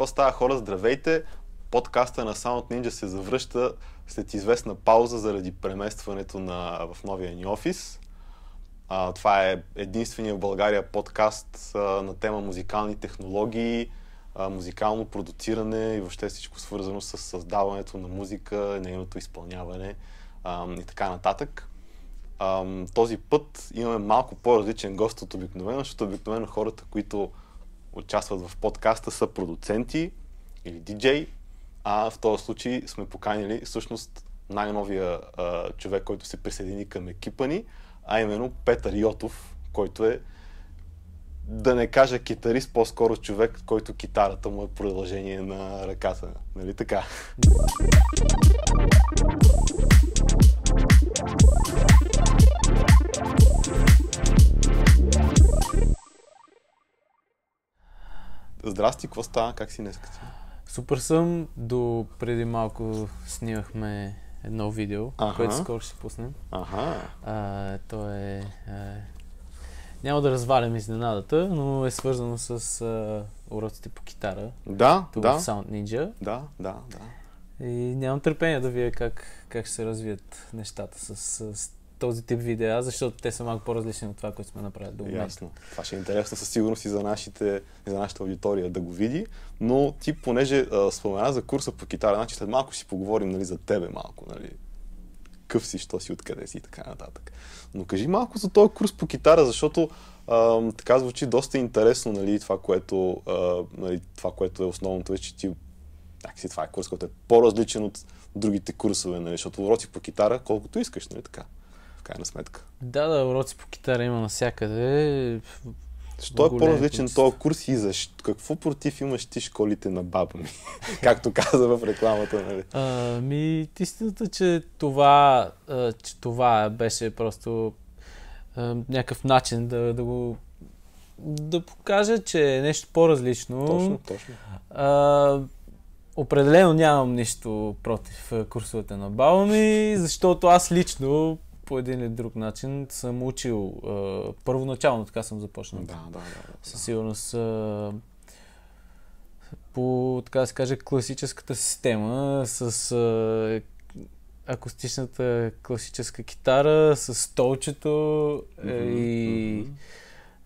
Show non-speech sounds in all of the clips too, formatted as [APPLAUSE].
Какво става хора? Здравейте! Подкаста на Sound Ninja се завръща след известна пауза заради преместването на, в новия ни офис. А, това е единствения в България подкаст а, на тема музикални технологии, а, музикално продуциране и въобще всичко свързано с създаването на музика, нейното изпълняване а, и така нататък. А, този път имаме малко по-различен гост от обикновено, защото обикновено хората, които участват в подкаста са продуценти или диджей, а в този случай сме поканили всъщност най-новия а, човек, който се присъедини към екипа ни, а именно Петър Йотов, който е да не кажа китарист, по-скоро човек, който китарата му е продължение на ръката. Нали така? Здрасти, какво става? Как си днес? Супер съм. До преди малко снимахме едно видео, ага. което скоро ще пуснем. Ага. А, то е... А, няма да развалям изненадата, но е свързано с а, уроците по китара. Да, Тук да. в Sound Ninja. Да, да, да. И нямам търпение да видя как, как ще се развият нещата с, с този тип видеа, защото те са малко по-различни от това, което сме направили до момента. Ясно. Това ще е интересно със сигурност и за, нашите, и за нашата аудитория да го види. Но ти, понеже а, спомена за курса по китара, значи след малко си поговорим нали, за тебе малко. Нали. Къв си, що си, откъде си и така нататък. Но кажи малко за този курс по китара, защото а, така звучи доста интересно нали, това, което, а, нали, това, което е основното, е, че ти си, това е курс, който е по-различен от другите курсове, нали, защото уроци по китара, колкото искаш, нали така крайна сметка. Да, да, уроци по китара има навсякъде. Що е по-различен този курс и защо? Какво против имаш ти школите на баба ми? [LAUGHS] Както каза в рекламата, нали? А, ми, истината, че това, а, че това беше просто а, някакъв начин да, да го да покажа, че е нещо по-различно. Точно, точно. А, определено нямам нищо против курсовете на баба ми, защото аз лично по един или друг начин съм учил. А, първоначално така съм започнал. Да, да, да. да. Със сигурност а, по, така да се каже, класическата система с а, акустичната класическа китара, с столчето mm-hmm, и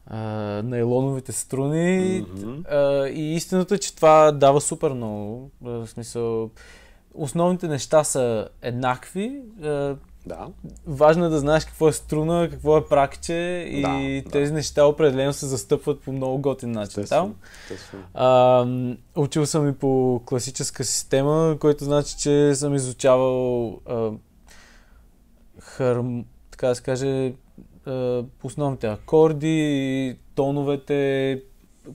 а, найлоновите струни. Mm-hmm. А, и истината е, че това дава супер много. В смисъл, основните неща са еднакви. А, Да. Важно е да знаеш какво е струна, какво е пракче и Да, тези неща определено се застъпват по много готин начин Естествено. там. естествено. А, учил съм и по класическа система, което значи, че съм изучавал а, харм, така да се каже, а, основните акорди, тоновете,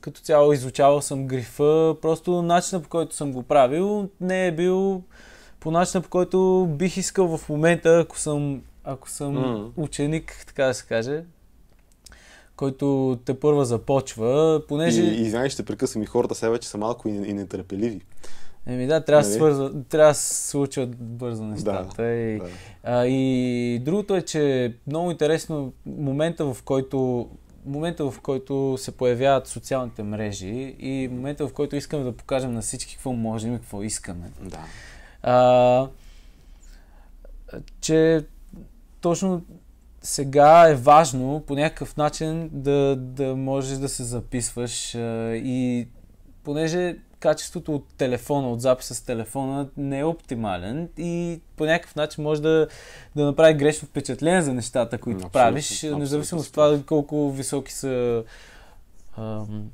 като цяло изучавал съм грифа, просто начинът по който съм го правил не е бил по начина по който бих искал в момента, ако съм, ако съм Мгм. ученик, така да се каже, който те първа започва, понеже... И, и знаеш, ще прекъсвам и хората сега вече са малко и, и нетърпеливи. Еми да, трябва да се Нали? свързва, трябва да се случват бързо нещата. и, Да. а, и другото е, че много интересно момента, в който момента, в който се появяват социалните мрежи и момента, в който искаме да покажем на всички какво можем и какво искаме. Да. А, че точно сега е важно по някакъв начин да, да можеш да се записваш а, и понеже качеството от телефона, от записа с телефона не е оптимален и по някакъв начин може да, да направи грешно впечатление за нещата, които Абсолютно, правиш, абсолютно независимо от това колко високи са ам,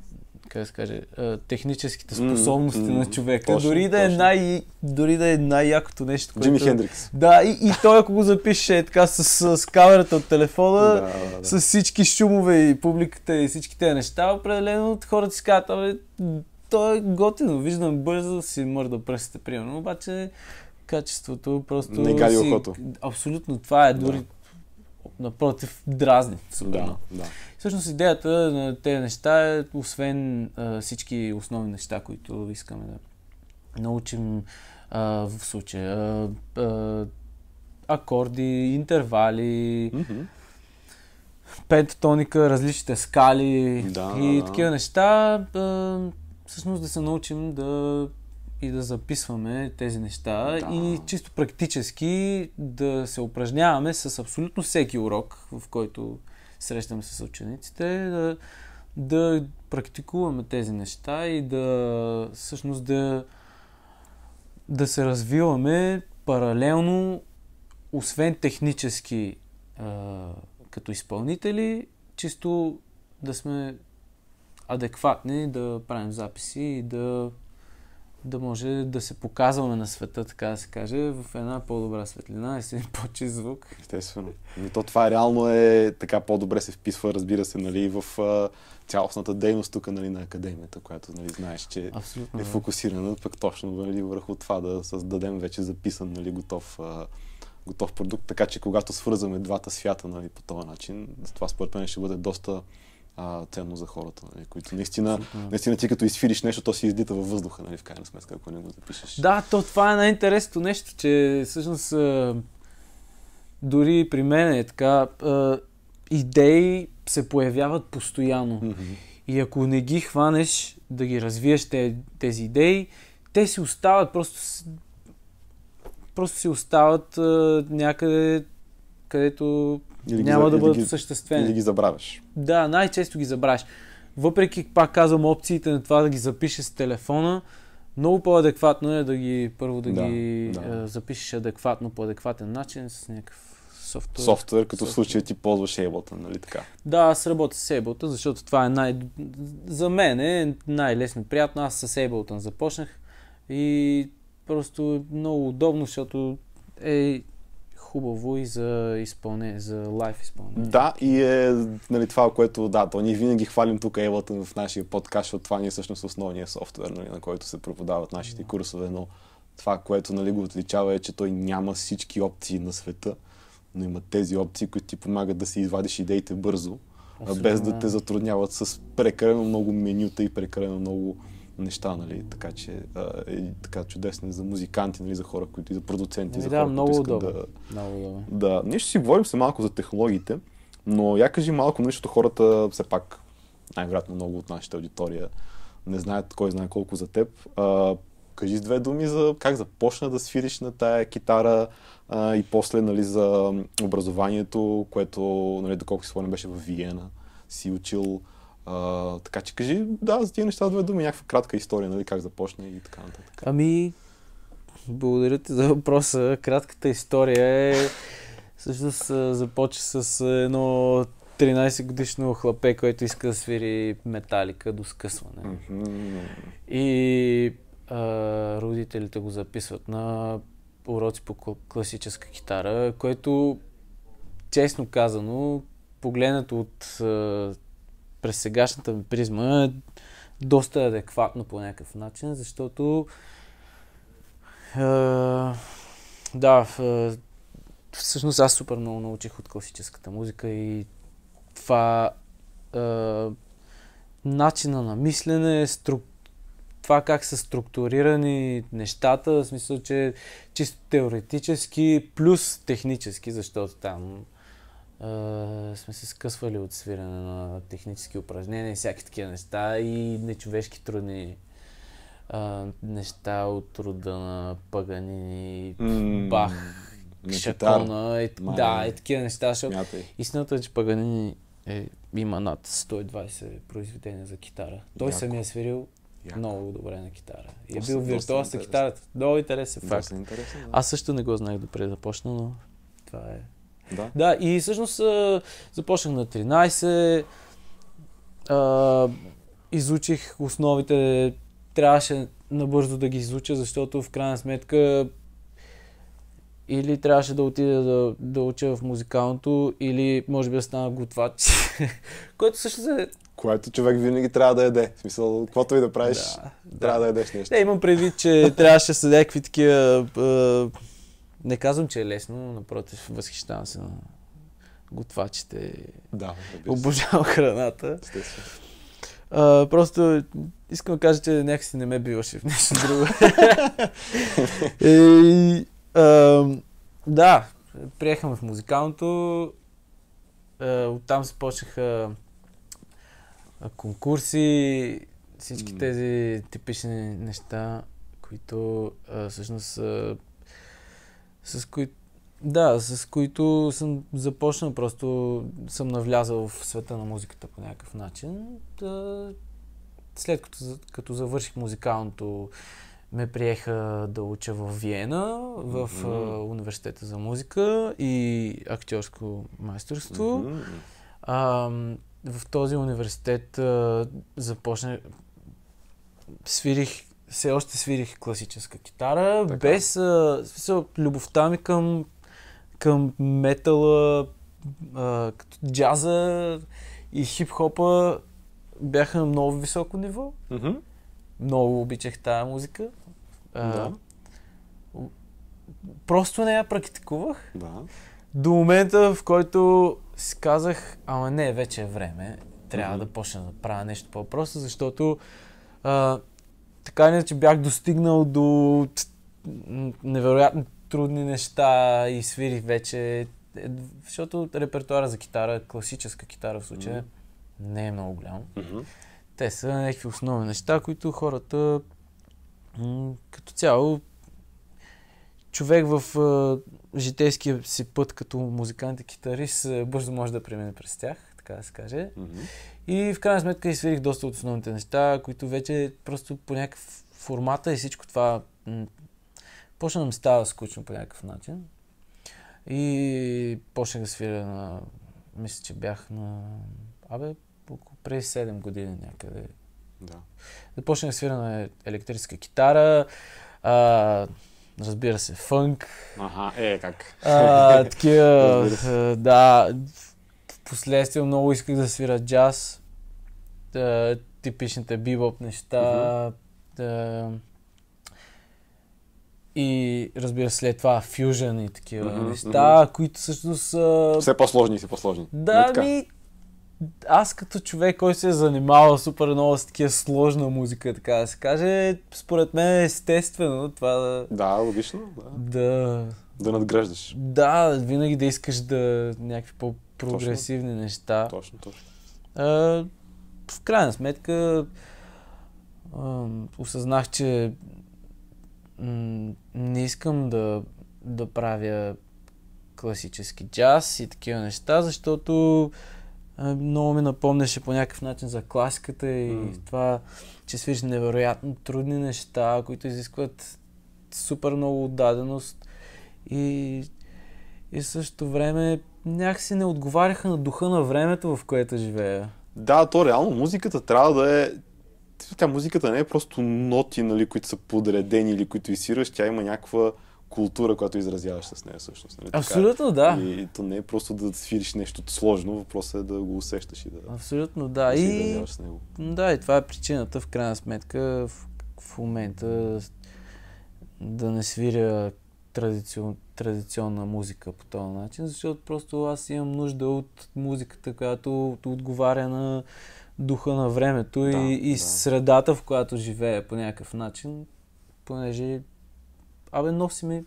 как да се каже, техническите способности м, на човека. точно, дори, да е точно. най, дори да е най-якото нещо, което... Джими Хендрикс. Да, и, и той ако го запише е така с, с, с камерата от телефона, Да, да, да. с всички шумове и публиката и всички тези неща, определено хората си казват, абе, то е готино, виждам бързо, си мърда пръстите, примерно, обаче качеството просто... Не гади си- ухото. Абсолютно, това е дори Да. Напротив дразни. супер Да, да. Всъщност идеята на тези неща е, освен а, всички основни неща, които искаме да научим а, в случая, а, а, акорди, интервали, Мгм. пентатоника, различните скали Да, и такива неща, а, всъщност да се научим да и да записваме тези неща Да. и чисто практически да се упражняваме с абсолютно всеки урок, в който срещаме с учениците, да, да практикуваме тези неща и да всъщност да, да се развиваме паралелно, освен технически а, като изпълнители, чисто да сме адекватни, да правим записи и да, да може да се показваме на света, така да се каже, в една по-добра светлина и с един [LAUGHS] по-чист звук. Естествено. И то това реално е така по-добре се вписва, разбира се, нали, в а, цялостната дейност тук нали, на академията, която нали, знаеш, че Абсолютно. е фокусирана пък точно нали, върху това да създадем вече записан, нали, готов, а, готов продукт. Така че когато свързваме двата свята нали, по този начин, това според мен ще бъде доста а, ценно за хората, нали, които наистина, Абсолютно. наистина ти като изфириш нещо, то си издита във въздуха, нали, в крайна сметка, ако не го запишеш. Да, то това е най-интересното нещо, че всъщност а, дори при мен е така, а, идеи се появяват постоянно. Мгм. И ако не ги хванеш да ги развиеш те, тези идеи, те си остават просто, просто си остават а, някъде, където Или ги няма за- да бъдат ги- осъществени. Или ги забравяш. Да, най-често ги забравяш. Въпреки, пак казвам, опциите на това да ги запишеш с телефона, много по-адекватно е да ги, първо да, Да, ги да. а, запишеш адекватно, по адекватен начин, с някакъв софтуер. Софтуер, като в Софтуер. случая ти ползваш Ableton, нали така? Да, аз работя с Ableton, защото това е най... За мен е най-лесно приятно. Аз с Ableton започнах и просто е много удобно, защото е хубаво и за изпълнение, за лайф изпълнение. Да, и е нали, това, което, да, то ние винаги хвалим тук Ableton в нашия подкаст, защото това ни е всъщност основния софтуер, нали, на който се преподават нашите курсове, но това, което нали, го отличава е, че той няма всички опции на света, но има тези опции, които ти помагат да си извадиш идеите бързо, а без Абсолютно, да те затрудняват с прекалено много менюта и прекалено много неща, нали? Така че а, е така чудесно и за музиканти, нали, за хора, които и за продуценти, Ами за да, хора, много които искат удобно. да, Много удобно. да, ние ще си говорим се малко за технологиите, но я кажи малко, нали, защото хората все пак, най-вероятно много от нашата аудитория не знаят кой знае колко за теб. А, кажи с две думи за как започна да свириш на тая китара а, и после нали, за образованието, което, нали, доколко си спомням, беше в Виена, си учил. А, така че кажи, да, за тия неща две думи, някаква кратка история, нали, как започна и така нататък. Ами, благодаря ти за въпроса. Кратката история е... Всъщност започва с едно 13 годишно хлапе, който иска да свири металика до скъсване. И а, родителите го записват на уроци по кл- класическа китара, което, честно казано, погледнато от а, през сегашната ми призма, е доста адекватно по някакъв начин, защото а, да, в, всъщност аз супер много научих от класическата музика и това а, начина на мислене, струк... това как са структурирани нещата, в смисъл, че чисто теоретически плюс технически, защото там а, сме се скъсвали от свирене на технически упражнения и всяки такива неща и нечовешки трудни а, неща от рода на Паганини, М, Бах. Шакона, и, Май. да, и такива неща, защото. Истината е, че Паганини е, има над 120 произведения за китара. Той Яко. самия е свирил Яко. много добре на китара. И е бил виртуоз на китарата. Много интересен факт. Доста интересно. Да. Аз също не го знаех допреди да започна, но това е. Да. Да, и всъщност започнах на 13. А, изучих основите. Трябваше набързо да ги изуча, защото в крайна сметка или трябваше да отида да, да уча в музикалното, или може би да стана готвач. [LAUGHS] Което също е... Което човек винаги трябва да яде. В смисъл, каквото и да правиш, Да, трябва да ядеш нещо. Не, имам предвид, че трябваше да са някакви такива... Не казвам, че е лесно, но напротив, възхищавам се на готвачите. Да, се. Обожавам храната. Естествено. Просто искам да кажа, че някакси не ме биваше в нещо [LAUGHS] друго. [LAUGHS] и, а, да, приехаме в музикалното. А, оттам започнаха а, конкурси. всички тези типични неща, които всъщност с които да, с които съм започнал, просто съм навлязал в света на музиката по някакъв начин. Да, след като, като завърших музикалното, ме приеха да уча в Виена, в а, университета за музика и актьорско майсторство. Мгм. А, в този университет а, започнах. Свирих, все още свирих класическа китара, Така. без а, смисъл, любовта ми към, към метала, а, като джаза и хип-хопа бяха на много високо ниво. Мгм. Много обичах тая музика. А, Да. Просто не я практикувах. Да. До момента, в който си казах, ама не, вече е време, трябва Мгм. да почна да правя нещо по-просто, защото а, така иначе бях достигнал до невероятно трудни неща и свирих вече, е, защото репертуара за китара, класическа китара в случая, не е много голям. Мгм. Те са някакви основни неща, които хората м, като цяло човек в а, житейския си път като музикант и китарист а, бързо може да премине през тях, така да се каже. Мгм. И в крайна сметка изсвирих доста от основните неща, които вече просто по някакъв формата и всичко това м- почна да ми става скучно по някакъв начин. И почнах да свиря на... Мисля, че бях на... Абе, преди 7 години някъде. Да. Започнах да свиря на електрическа китара, а, разбира се, фънк, Аха, е, как? а, такива, [LAUGHS] да, последствие много исках да свира джаз, да, типичните бибоп неща, да, и разбира се след това фюжън и такива Мгм, неща, които всъщност са... Все по-сложни все по-сложни. Да, така? ми, аз като човек, който се е занимавал супер много с такива сложна музика, така да се каже, според мен е естествено това да... Да, логично. Да. Да, да надграждаш. да винаги да искаш да някакви по-прогресивни неща. Точно, точно. А, в крайна сметка а, осъзнах, че м, не искам да, да правя класически джаз и такива неща, защото а, много ми напомняше по някакъв начин за класиката и М. това, че свириш невероятно трудни неща, които изискват супер много отдаденост и, и в същото време някакси не отговаряха на духа на времето, в което живея. Да, то реално музиката трябва да е... Тя музиката не е просто ноти, нали, които са подредени или които изсираш, тя има някаква култура, която изразяваш с нея всъщност. Нали? Така е. Абсолютно да. И то не е просто да свириш нещо сложно, въпросът е да го усещаш и да, Абсолютно да. да И, с него. да, и това е причината в крайна сметка в, в момента да не свиря традицион, традиционна музика по този начин, защото просто аз имам нужда от музиката, която отговаря на духа на времето Да, и, и да. средата, в която живея по някакъв начин, понеже абе носи ми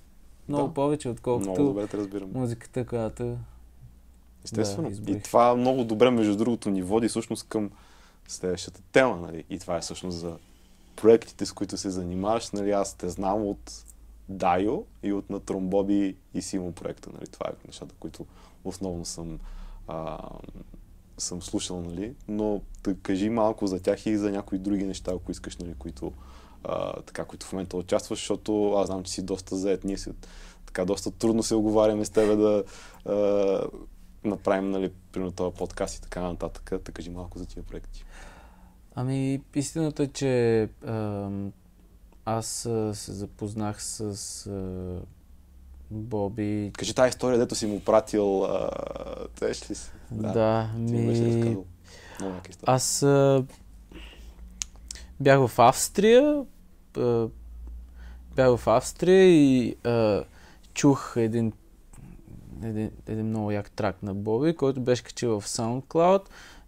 много Да. повече, Много отколкото добре те разбирам. музиката, която Естествено. Да, и това много добре, между другото, ни води всъщност към следващата тема. Нали? И това е всъщност за проектите, с които се занимаваш. Нали? Аз те знам от Дайо и от на Тромбоби и Симо проекта. Нали? Това е нещата, които основно съм, а, съм слушал. Нали? Но да кажи малко за тях и за някои други неща, ако искаш, нали? които, а, така, които в момента участваш, защото аз знам, че си доста заед. Ние си така доста трудно се оговаряме с тебе да а, направим, нали, примерно този подкаст и така нататък. Да кажи малко за тия проекти. Ами, истината е, че ам, аз а, се запознах с а, Боби. Кажи тази история, дето си му пратил, а, теж ли си? Да, да Ти ми беше разказал. Много. Аз а, бях в Австрия. А, бях в Австрия и а, чух един, един, един много як трак на Боби, който беше качил в SoundCloud.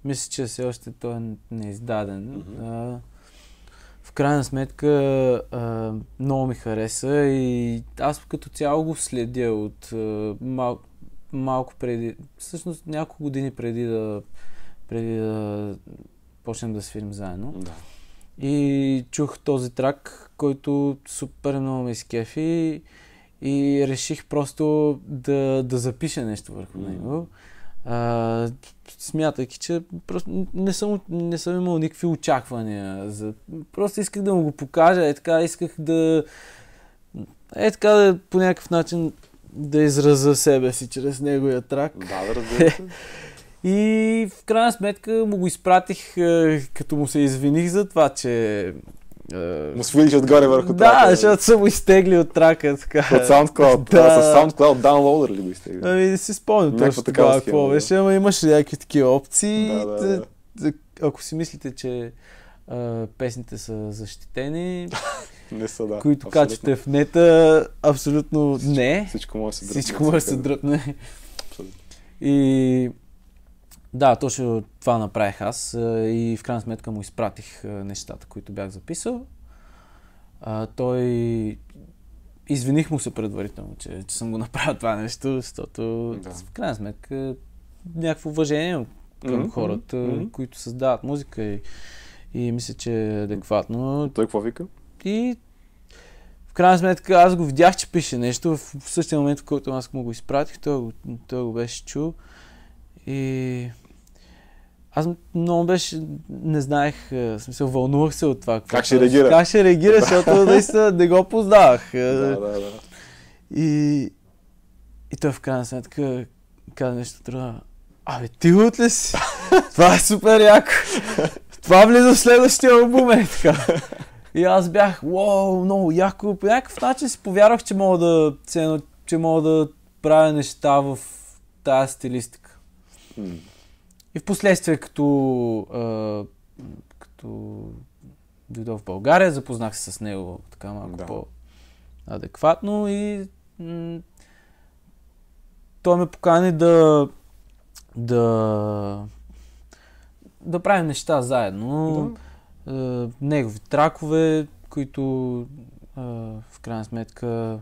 Мисля, че все още той е неиздаден. Мгм. А, в крайна сметка а, много ми хареса и аз като цяло го следя от а, мал, малко преди, всъщност няколко години преди да, преди да почнем да свирим заедно. Да. И чух този трак, който супер много ме изкефи и реших просто да, да запиша нещо върху него. А, смятайки, че просто не съм, не съм имал никакви очаквания. За... Просто исках да му го покажа. Е така, исках да... Е така да по някакъв начин да израза себе си чрез неговия трак. Да, да, разбира се. [LAUGHS] И в крайна сметка му го изпратих, е, като му се извиних за това, че... е, Му свилиш отгоре върху Да, трака. защото съм го изтегли от трака. Така. От SoundCloud. Да. Да. С SoundCloud downloader ли го изтегли? Ами не си спомням Някаква точно такава какво да. беше, ама имаше някакви такива опции. Да, да, да. Т- Ако си мислите, че а, песните са защитени, [LAUGHS] Не са, да. които абсолютно. качате в нета, абсолютно не. Всичко може да се дръпне. Всичко може да се дръпне. И да, точно това направих аз и в крайна сметка му изпратих нещата, които бях записал. А, той извиних му се предварително, че, че съм го направил това нещо, защото Да. в крайна сметка някакво уважение към Мгм, хората, мгм. които създават музика и, и мисля, че е адекватно. Той какво вика? И в крайна сметка аз го видях, че пише нещо. В същия момент, в който аз му го изпратих, той той го беше чул. И аз много беше, не знаех, е, в смисъл, вълнувах се от това. Как ще реагира? Как ще реагира, защото наистина не го познавах. [LAUGHS] Да, да, да. И, и той в крайна сметка каза нещо друго. Абе, ти от ли си? [LAUGHS] Това е супер яко. Това влиза в следващия албум, е така. И аз бях, уау, много яко. По някакъв начин си повярвах, че мога да, цено, че мога да правя неща в тази стилистика. М. И в последствие, като, а, като дойдох в България, запознах се с него така малко Да. по-адекватно и м- той ме покани да да да правим неща заедно. Да. Е, негови тракове, които е, в крайна сметка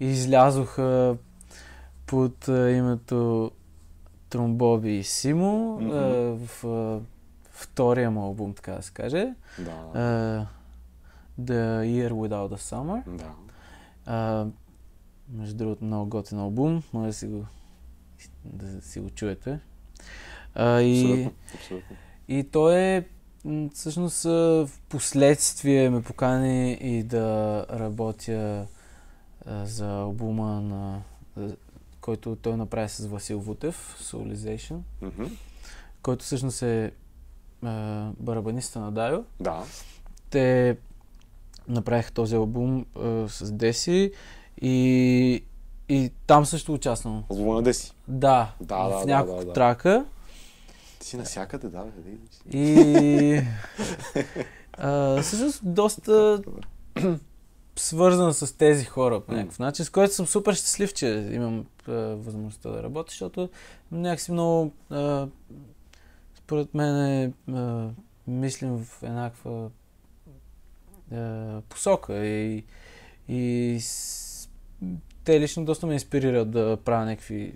излязоха под е, името Тромбоби и Симо Мгм. е, в е, втория му албум, така да се каже. Да. Е, The Year Without a Summer. Да. А, между другото, много готин албум. Може да си го, да си го чуете. А, и, Абсолютно. Абсолютно. и той е всъщност а, в последствие ме покани и да работя а, за албума на а, който той направи с Васил Вутев, Soulization, Мгм. който всъщност е а, барабаниста на Дайо. Да. те направиха този албум а, с Деси и, и там също участвам. Албума на Деси. Да, Да, в да, няколко да, да. трака. Ти си навсякъде, да, бе. да, да. И [LAUGHS] а, всъщност доста свързан с тези хора по някакъв начин, с което съм супер щастлив, че имам а, възможността да работя, защото някакси много а, според мен е, а, мислим в еднаква а, посока и, и с, те лично доста ме инспирират да правя някакви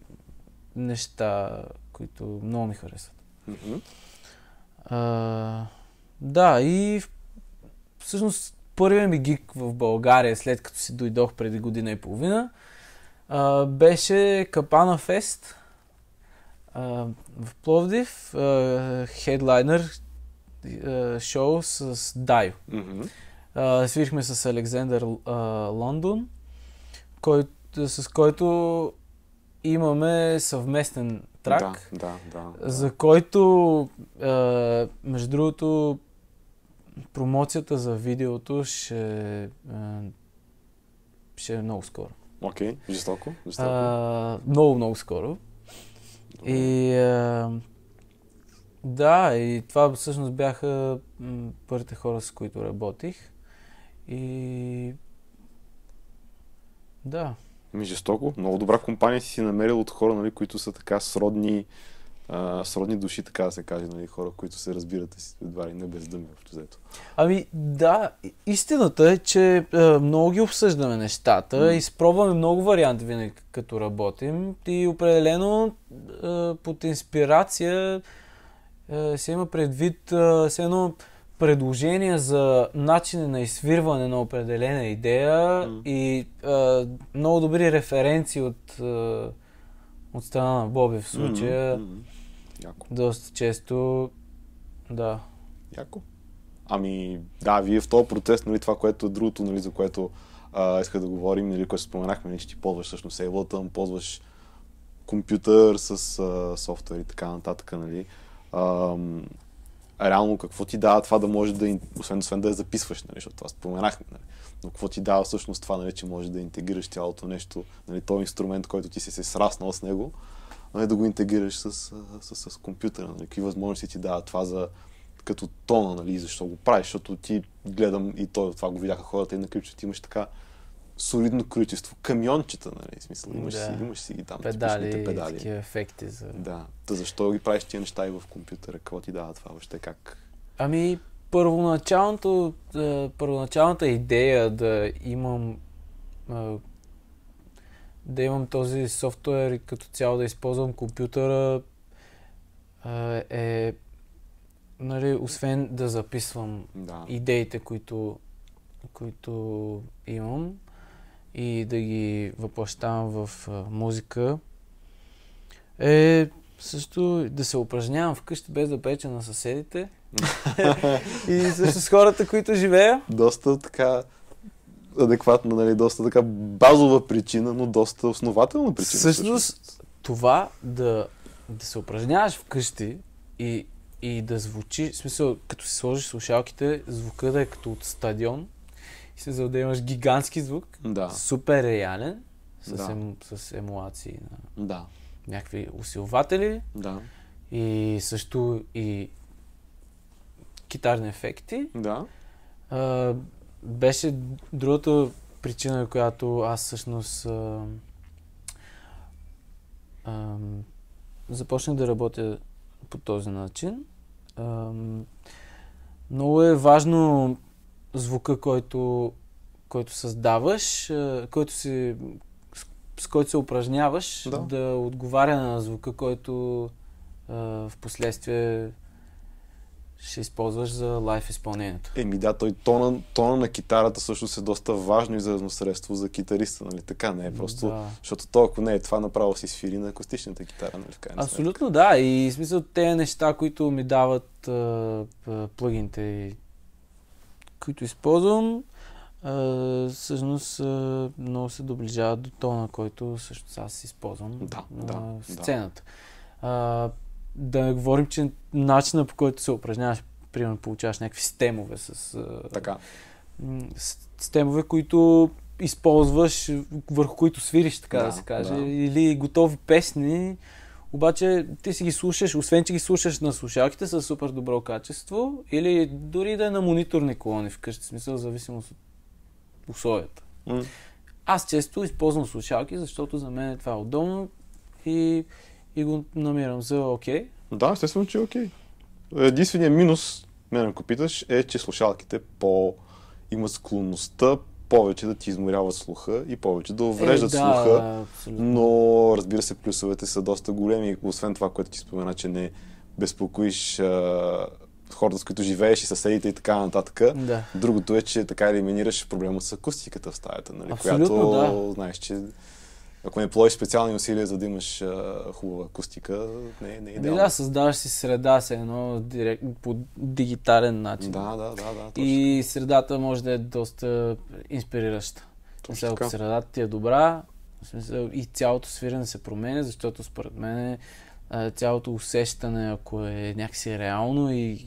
неща, които много ми харесват. Мгм. А, да, и всъщност първият ми гик в България, след като си дойдох преди година и половина, а, беше Капана Фест а, в Пловдив, а, хедлайнер а, шоу с Дайо. А, свирихме с Александър а, Лондон, който, с който имаме съвместен трак Да, да, да. за който, а, между другото, промоцията за видеото ще, а, ще е много скоро. Окей, жестоко. жестоко. А, много, много скоро. И а, да, и това всъщност бяха първите хора, с които работих. И да. Ми жестоко. Много добра компания си си намерил от хора, нали, които са така сродни, а, сродни души, така да се каже, нали, хора, които се разбират и едва ли не без думи общо взето. Ами да, истината е, че е, много ги обсъждаме нещата, М. изпробваме много варианти винаги като работим и определено е, под инспирация е, се има предвид, е, все едно предложения за начини на изсвирване на определена идея М. и а, много добри референции от, а, от страна на Боби в случая. М. Яко. Доста често, да. Яко. Ами, да, вие в този процес, нали, това, което е другото, нали, за което а, исках да говорим, нали, което споменахме, нали, че ти ползваш всъщност Ableton, ползваш компютър с а, софтуер и така нататък, нали. Ам, реално какво ти дава това да може да, освен, освен да я записваш, нали, защото това споменахме, нали. Но какво ти дава всъщност това, нали, че може да интегрираш цялото нещо, нали, този инструмент, който ти си се сраснал с него, нали, да го интегрираш с, с, с компютъра. Нали. Какви възможности ти дава това за като тона, нали, защо го правиш, защото ти гледам и то, това го видяха хората и на крипче, ти имаш така солидно количество камиончета, нали, смисъл, имаш, Да. си, имаш си ги там, Педали, педали. такива ефекти. За... Да. Та защо ги правиш тия неща и в компютъра? Какво ти дава това въобще? Как? Ами, първоначалното, е, първоначалната идея да имам е, да имам този софтуер и като цяло да използвам компютъра е, нали, освен да записвам Да. идеите, които, които имам и да ги въплащавам в музика, е също да се упражнявам вкъщи без да печа на съседите [LAUGHS] и също с хората, които живея. Доста така адекватна, нали, доста така базова причина, но доста основателна причина. Всъщност, това да, да се упражняваш вкъщи и, и да звучи, в смисъл, като си сложиш слушалките, звука да е като от стадион и се за да имаш гигантски звук, Да, супер реален, с, Да. ем, с емулации на да, някакви усилватели да, и също и китарни ефекти. да. А, беше другата причина, която аз всъщност а, а, започнах да работя по този начин. А, много е важно звука, който, който създаваш, който си, с, който се упражняваш, Да. да отговаря на звука, който в последствие ще използваш за лайф изпълнението. Еми да, той тона, тона на китарата всъщност е доста важно изразно средство за китариста, нали? Така не е просто. Да. Защото то, ако не е това, направо си свири на акустичната китара, нали? Сметка. Абсолютно да. И в смисъл те неща, които ми дават а, плъгините, които използвам, а, всъщност а, много се доближават до тона, който също аз използвам Да, на да, да. сцената. А, да не говорим, че начина по който се упражняваш, примерно получаваш някакви стемове с Така. стемове, които използваш, върху които свириш, така да, Да, се каже, да. или готови песни, обаче ти си ги слушаш, освен че ги слушаш на слушалките с супер добро качество, или дори да е на мониторни колони вкъщи, в смисъл в зависимост от условията. М. Аз често използвам слушалки, защото за мен това е удобно и, и го намирам за окей. Да, естествено, че е окей. Единственият минус, мен ако питаш, е, че слушалките по... имат склонността повече да ти изморяват слуха и повече да увреждат е, да, слуха. абсолютно. Но, разбира се, плюсовете са доста големи. Освен това, което ти спомена, че не безпокоиш а, хората, с които живееш и съседите и така нататък. Да. Другото е, че така елиминираш проблема с акустиката в стаята, нали? Абсолютно, която да. знаеш, че ако не положиш специални усилия, за да имаш а, хубава акустика, не, не е Ами идеално. да, създаваш си среда с едно директ, по дигитален начин. да, да, да, да, точно. И средата може да е доста инспирираща. Точно ако средата ти е добра, смисъл, и цялото свирене се променя, защото според мен цялото усещане, ако е някакси реално и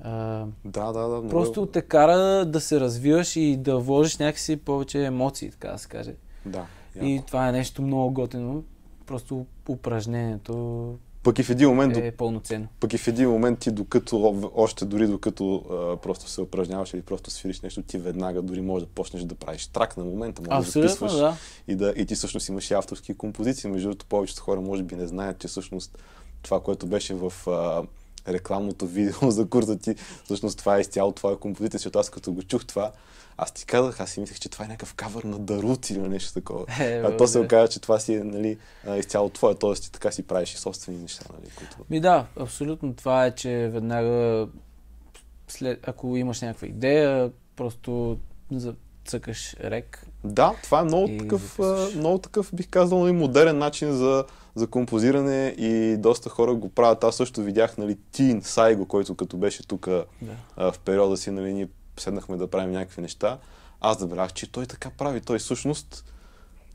а, Да, да, да. много- просто те кара да се развиваш и да вложиш някакси повече емоции, така да се каже. Да. И това е нещо много готино. Просто упражнението Пък и в един момент, е пълноценно. пък и в един момент ти докато, още дори докато а, просто се упражняваш или просто свириш нещо, ти веднага дори можеш да почнеш да правиш трак на момента, можеш да Абсолютно, записваш да. и, да, и ти всъщност имаш и авторски композиции. Между другото, повечето хора може би не знаят, че всъщност това, което беше в а, рекламното видео [LAUGHS] за курса ти, всъщност това е изцяло твоя композиция, защото аз като го чух това, аз ти казах, аз си мислех, че това е някакъв кавър на Дарут или на нещо такова. Е, а то се оказа, че това си е нали, изцяло твое, т.е. ти така си правиш и собствени неща. Нали, които... Ми да, абсолютно това е, че веднага след, ако имаш някаква идея, просто цъкаш рек. Да, това е много такъв, много такъв, бих казал, и модерен начин за, за композиране и доста хора го правят. Аз също видях, нали, Тин Сайго, който като беше тук да. в периода си, нали, ние седнахме да правим някакви неща. Аз забравях, че той така прави. Той всъщност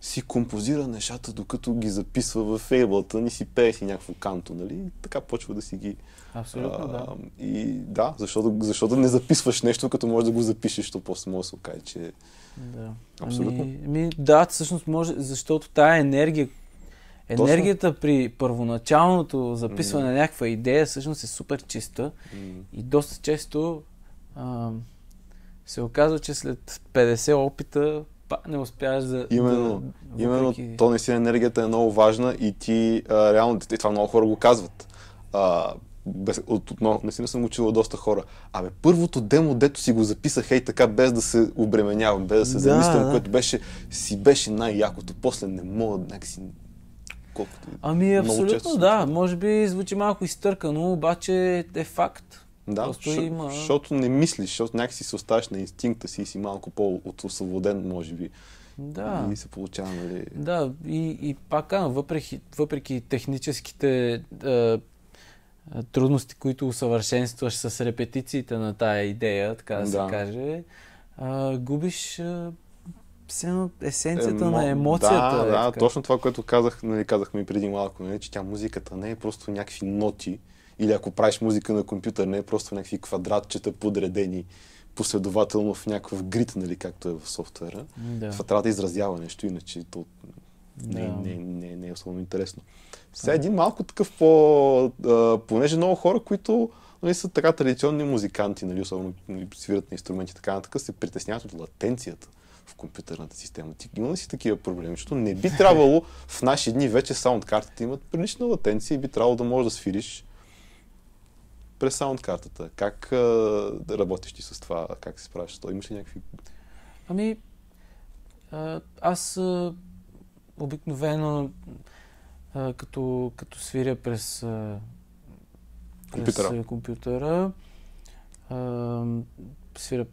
си композира нещата, докато ги записва в фейблата, ни си пее си някакво канто, нали? И така почва да си ги... Абсолютно, а, да. И да, защото, защото не записваш нещо, като можеш да го запишеш, то после може да се окаже, че... Да. Абсолютно. Ами, ами, да, всъщност може, защото тая енергия, енергията Точно? при първоначалното записване mm. на някаква идея всъщност е супер чиста mm. и доста често а, се оказва, че след 50 опита пак не успяваш да... Именно, да, именно въпреки... то наистина енергията е много важна и ти а, реално, и това много хора го казват. А, без, от, от, наистина съм учила доста хора. Абе, първото демо, дето си го записах ей така, без да се обременявам, без да се да, замислям, да. което беше, си беше най-якото. После не мога някакси колкото. Ами абсолютно да. Може би звучи малко изтъркано, обаче е факт. Да, Просто шо, има... защото не мислиш, защото някакси се оставаш на инстинкта си и си малко по-освободен, може би. Да. И се получава, нали? Да, и, и пак въпреки, въпреки техническите е, трудности, които усъвършенстваш с репетициите на тая идея, така да, да. се каже, е, губиш е, есенцията Емо... на емоцията. Да, е, да, така. точно това, което казах, нали, казахме и преди малко, нали, че тя музиката не е просто някакви ноти, или ако правиш музика на компютър, не е просто някакви квадратчета подредени последователно в някакъв грид, нали, както е в софтуера. Да. Това трябва да изразява нещо, иначе то не, да. не, не, не е особено интересно. Сега един малко такъв по... А, понеже много хора, които нали, са така традиционни музиканти, нали, особено нали, свират на инструменти и така нататък, се притесняват от латенцията в компютърната система. Ти има ли си такива проблеми? Защото не би трябвало в наши дни вече саундкартите имат прилична латенция и би трябвало да можеш да свириш през саунд картата. Как а, да работиш ти с това? Как се справиш с това? Имаш ли някакви... Ами, а, аз а, обикновено а, като, като свиря през, а, през компютъра, компютъра а, свиря,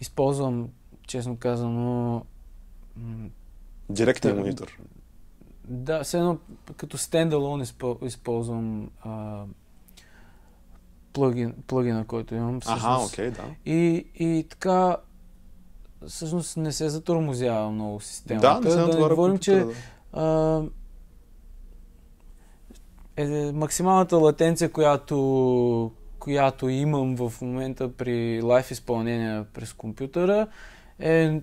използвам, честно казано, Директния монитор. Да, все едно като стендалон използвам а, плагин, плагина, който имам. Всъщност. Ага, окей, okay, да. И, и така, всъщност не се затормозява много системата. Да, не се да не говорим, че а, е, максималната латенция, която, която имам в момента при лайф изпълнение през компютъра е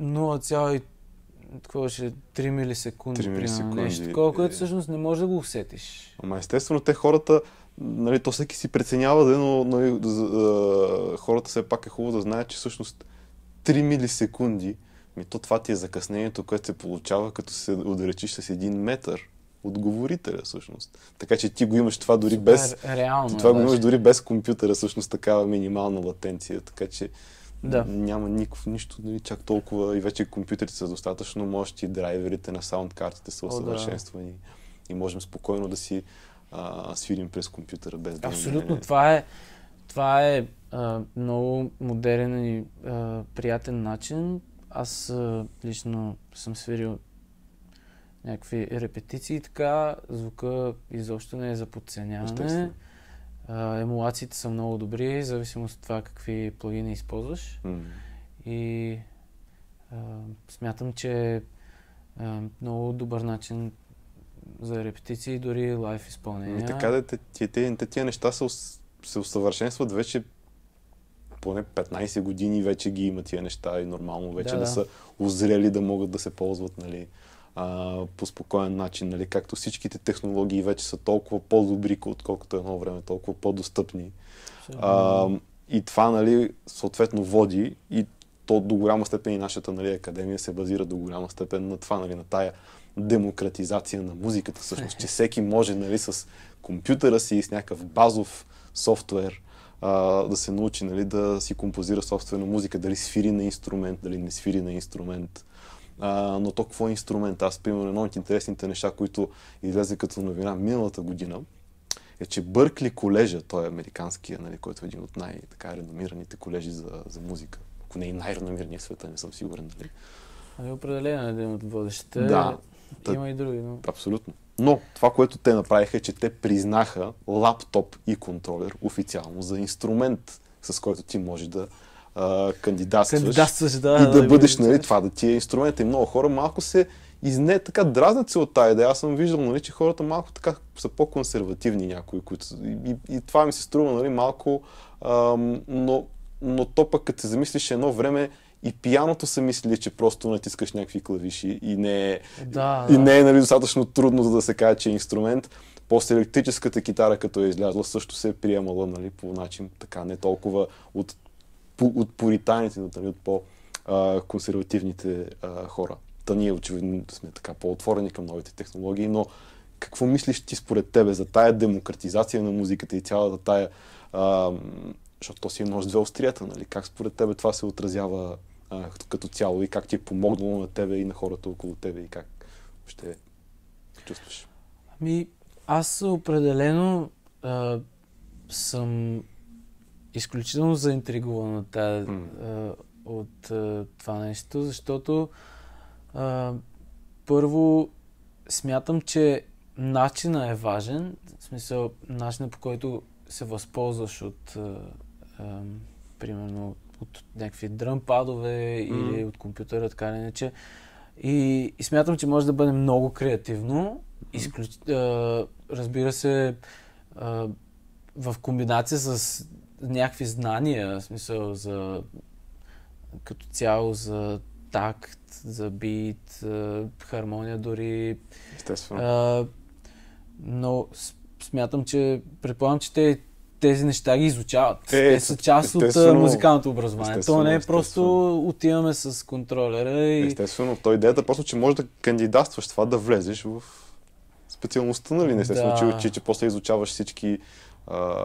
0,3 милисекунди, 3 милисекунди. нещо такова, което всъщност не можеш да го усетиш. Ама естествено, те хората, нали, то всеки си преценява, да, но нали, да, хората все пак е хубаво да знаят, че всъщност 3 милисекунди, ми то това ти е закъснението, което се получава, като се отдалечиш с един метър от говорителя, всъщност. Така че ти го имаш това дори Супер, без... Реално, това го имаш дори без компютъра, всъщност такава минимална латенция. Така че да. няма никакво нищо, нали, чак толкова и вече компютрите са достатъчно мощни, драйверите на саунд картите са усъвършенствани да. и можем спокойно да си а, свирим през компютъра без да Абсолютно, не... това е, това е а, много модерен и а, приятен начин. Аз а, лично съм свирил някакви репетиции, така звука изобщо не е за подценяване. Емулациите са много добри, в зависимост от това какви плагини използваш. Mm. И а, смятам, че е много добър начин за репетиции, дори лайф изпълнения. И така да, тия неща се, се усъвършенстват вече поне 15 години вече ги има тия неща и нормално вече да, да. да са озрели да могат да се ползват нали, а, по спокоен начин. Нали, както всичките технологии вече са толкова по-добри, отколкото едно време, толкова по-достъпни. А, и това нали, съответно води и то до голяма степен и нашата нали, академия се базира до голяма степен на това, нали, на тая демократизация на музиката, всъщност, че всеки може нали, с компютъра си и с някакъв базов софтуер а, да се научи нали, да си композира собствена музика, дали свири на инструмент, дали не свири на инструмент. А, но то какво е инструмент? Аз, примерно, едно от интересните неща, които излезе като новина миналата година, е, че Бъркли колежа, той е американския, нали, който е един от най-реномираните колежи за, за музика. Ако не е най-реномираният в света, не съм сигурен. Нали. Ами определено е един от водещите. Да. Има и други, но... Абсолютно. Но това, което те направиха е, че те признаха лаптоп и контролер официално за инструмент, с който ти можеш да а, кандидатстваш, Кандидатстваш, да. и да, да бъдеш, нали, това да ти е инструмент. И много хора малко се изне, така дразнат се от тази идея. Аз съм виждал, нали, че хората малко така са по-консервативни някои, които и, и, и това ми се струва, нали, малко, ам, но, но то пък като се замислиш едно време и пияното са мислили, че просто натискаш някакви клавиши и не е, Да, и да. не е нали, достатъчно трудно, за да се каже, че е инструмент. После електрическата китара, като е излязла, също се е приемала нали, по начин така, не толкова от, от пуританите, нали, от по-консервативните хора. Та ние очевидно сме така по-отворени към новите технологии, но какво мислиш ти според тебе за тая демократизация на музиката и цялата тая, а, защото то си е нож две острията, нали? Как според тебе това се отразява а, като- като цяло и как ти е помогнало на тебе и на хората около тебе и как ще чувстваш? Ами, аз определено а, съм изключително заинтригуван от, а, от това нещо, защото а, първо смятам, че начина е важен, в смисъл начина по който се възползваш от а, а, примерно от някакви дръмпадове М. или от компютъра, така или иначе. И, и смятам, че може да бъде много креативно. Изключ... а, разбира се, а, в комбинация с някакви знания, в смисъл за като цяло за такт, за бит, хармония дори. Естествено. А, но смятам, че предполагам, че те тези неща ги изучават. Е, Те са част от музикалното образование. То не е естествено. просто отиваме с контролера и... Естествено, то идеята е просто, че можеш да кандидатстваш това, да влезеш в специалността, нали? Не естествено, Да. че, че, че после изучаваш всички а,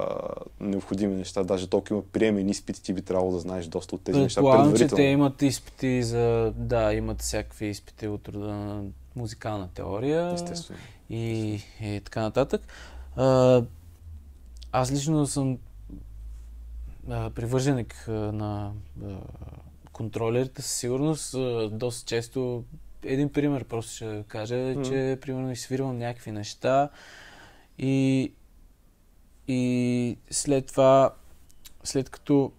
необходими неща. Даже толкова има приемени изпити, ти би трябвало да знаеш доста от тези неща Предполагам, че предварително. те имат изпити за... Да, имат всякакви изпити от рода на музикална теория. Естествено. и, и така нататък. А, аз лично съм а, привърженик а, на а, контролерите със сигурност. А, доста често един пример просто ще кажа, е, Мгм. че примерно изсвирвам някакви неща и, и след това, след като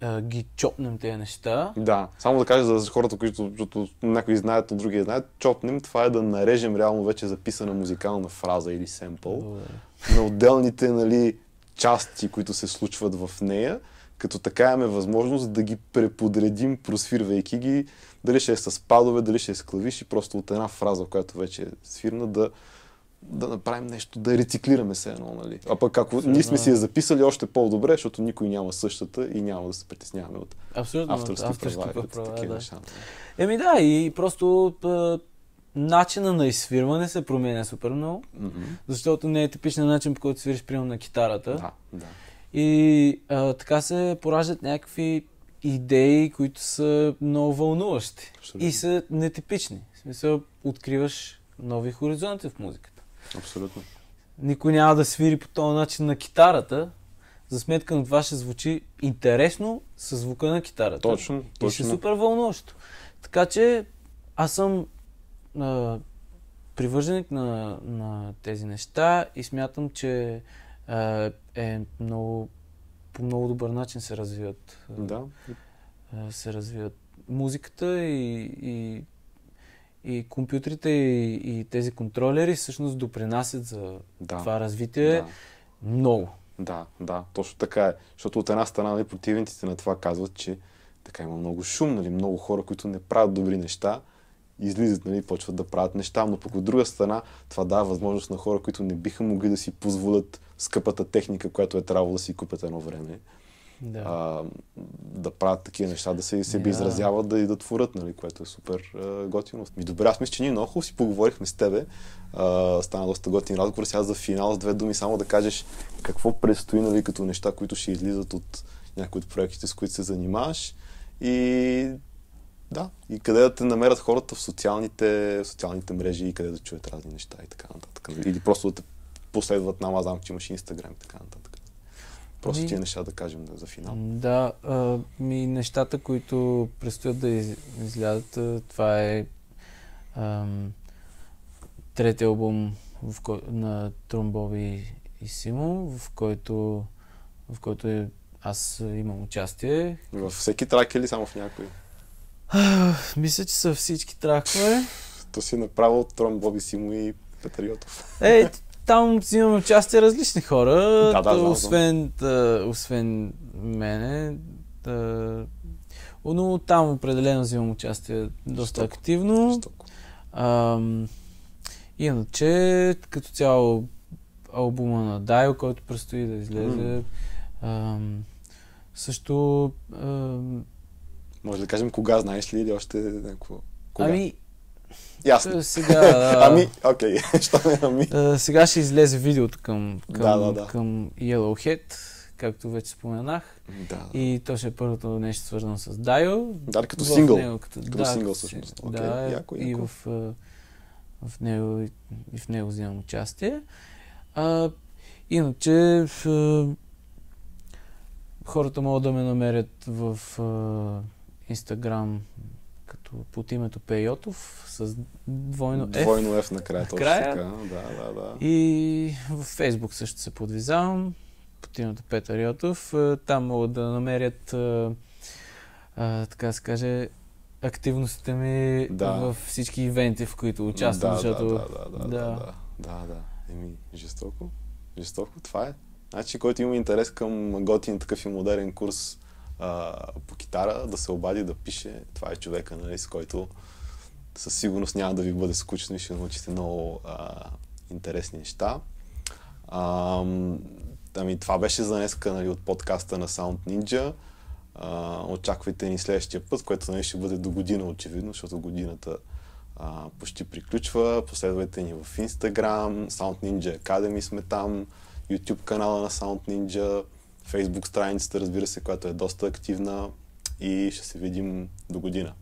а, ги чопнем тези неща, Да, само да кажа за хората, които защото някои знаят, но други знаят, чопнем, това е да нарежем реално вече записана музикална фраза или семпъл на отделните нали, части, които се случват в нея, като така имаме възможност да ги преподредим, просвирвайки ги, дали ще е с падове, дали ще е с клавиши, просто от една фраза, която вече е свирна, да, да направим нещо, да рециклираме се едно, нали? А пък ако ние сме си я записали още по-добре, защото никой няма същата и няма да се притесняваме от абсолютно авторски, авторски права, и права, такива да. неща. Еми да, и просто начина на изсвирване се променя супер много, Мгм. защото не е типичен начин, по който свириш примерно на китарата. Да, да. И а, така се пораждат някакви идеи, които са много вълнуващи. Абсолютно. И са нетипични. В смисъл, откриваш нови хоризонти в музиката. Абсолютно. Никой няма да свири по този начин на китарата, за сметка на това ще звучи интересно със звука на китарата. Точно, И ще е точно. супер вълнуващо. Така че аз съм а, привърженик на, на тези неща и смятам, че а, е много, по много добър начин се развиват, Да, а, се развиват музиката и, и, и компютрите и, и тези контролери всъщност допринасят за да. това развитие да. много. Да, да, точно така е. Защото от една страна нали, противниците на това казват, че така има много шум, нали, много хора, които не правят добри неща, излизат, нали, почват да правят неща, но пък от друга страна това дава възможност на хора, които не биха могли да си позволят скъпата техника, която е трябвало да си купят едно време, Да. а, да правят такива неща, да се себе Да. изразяват, да и да творят, нали, което е супер а, готино. Ми добре, аз мисля, че ние много хубаво си поговорихме с тебе. А, стана доста готин разговор. Сега за финал с две думи само да кажеш какво предстои, нали, като неща, които ще излизат от някои от проектите, с които се занимаваш. И да, и къде да те намерят хората в социалните, в социалните мрежи и къде да чуят разни неща и така нататък. Или просто да те последват нам, аз знам, че имаш Инстаграм и така нататък. Просто Ами- тия неща да кажем да, за финал. Да, а, ми нещата, които предстоят да из, излязат, а, това е ам, третия албум в кой, на Тромбоби и Симо, в който, в който е, аз имам участие. Във всеки трак или само в някой? Мисля, че са всички тракове. То си направил Трон, Боби Симо и Петър Йотов. Е, там взимам участие различни хора, Да, да, освен, да, освен мене. Да, но там определено взимам участие доста Жестоко. активно. Жестоко. Ам, иначе, като цяло, албума на Дайл, който предстои да излезе. Ам, също, ам, Може да кажем кога, знаеш ли, или още някакво... Кога? ами, Ясно. е, сега, да, [LAUGHS] Ами, окей, [LAUGHS] що не ами? а, сега ще излезе видеото към, към, Да, да, да. към Yellowhead, както вече споменах. Да. И то ще е първото нещо свързано с Дайл. Да, като В сингъл. Него, като, Като да, сингъл всъщност. Окей, Да, яко, и яко. в, а, в, него, и в него взимам участие. А, иначе в, хората могат да ме намерят в Инстаграм като под името Пейотов с двойно F. Двойно F накрая, точно така. Да, да, да. И в Фейсбук също се подвизавам под името Петър Йотов. Е, Там могат да намерят, а, а, така да се каже, активностите ми Да. в всички ивенти, в които участвам, да, защото... да, да, да, да, да, да, да. Еми, жестоко. Жестоко, това е. Значи, който има интерес към готин такъв и модерен курс по китара, да се обади, да пише. Това е човека, нали, с който със сигурност няма да ви бъде скучно и ще научите много а, интересни неща. А, ами, това беше за днеска нали, от подкаста на Sound Ninja. А, очаквайте ни следващия път, което нали, ще бъде до година, очевидно, защото годината а, почти приключва. Последвайте ни в Instagram, Sound Ninja Academy сме там, YouTube канала на Sound Ninja, Facebook страницата, разбира се, която е доста активна и ще се видим до година.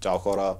Чао хора!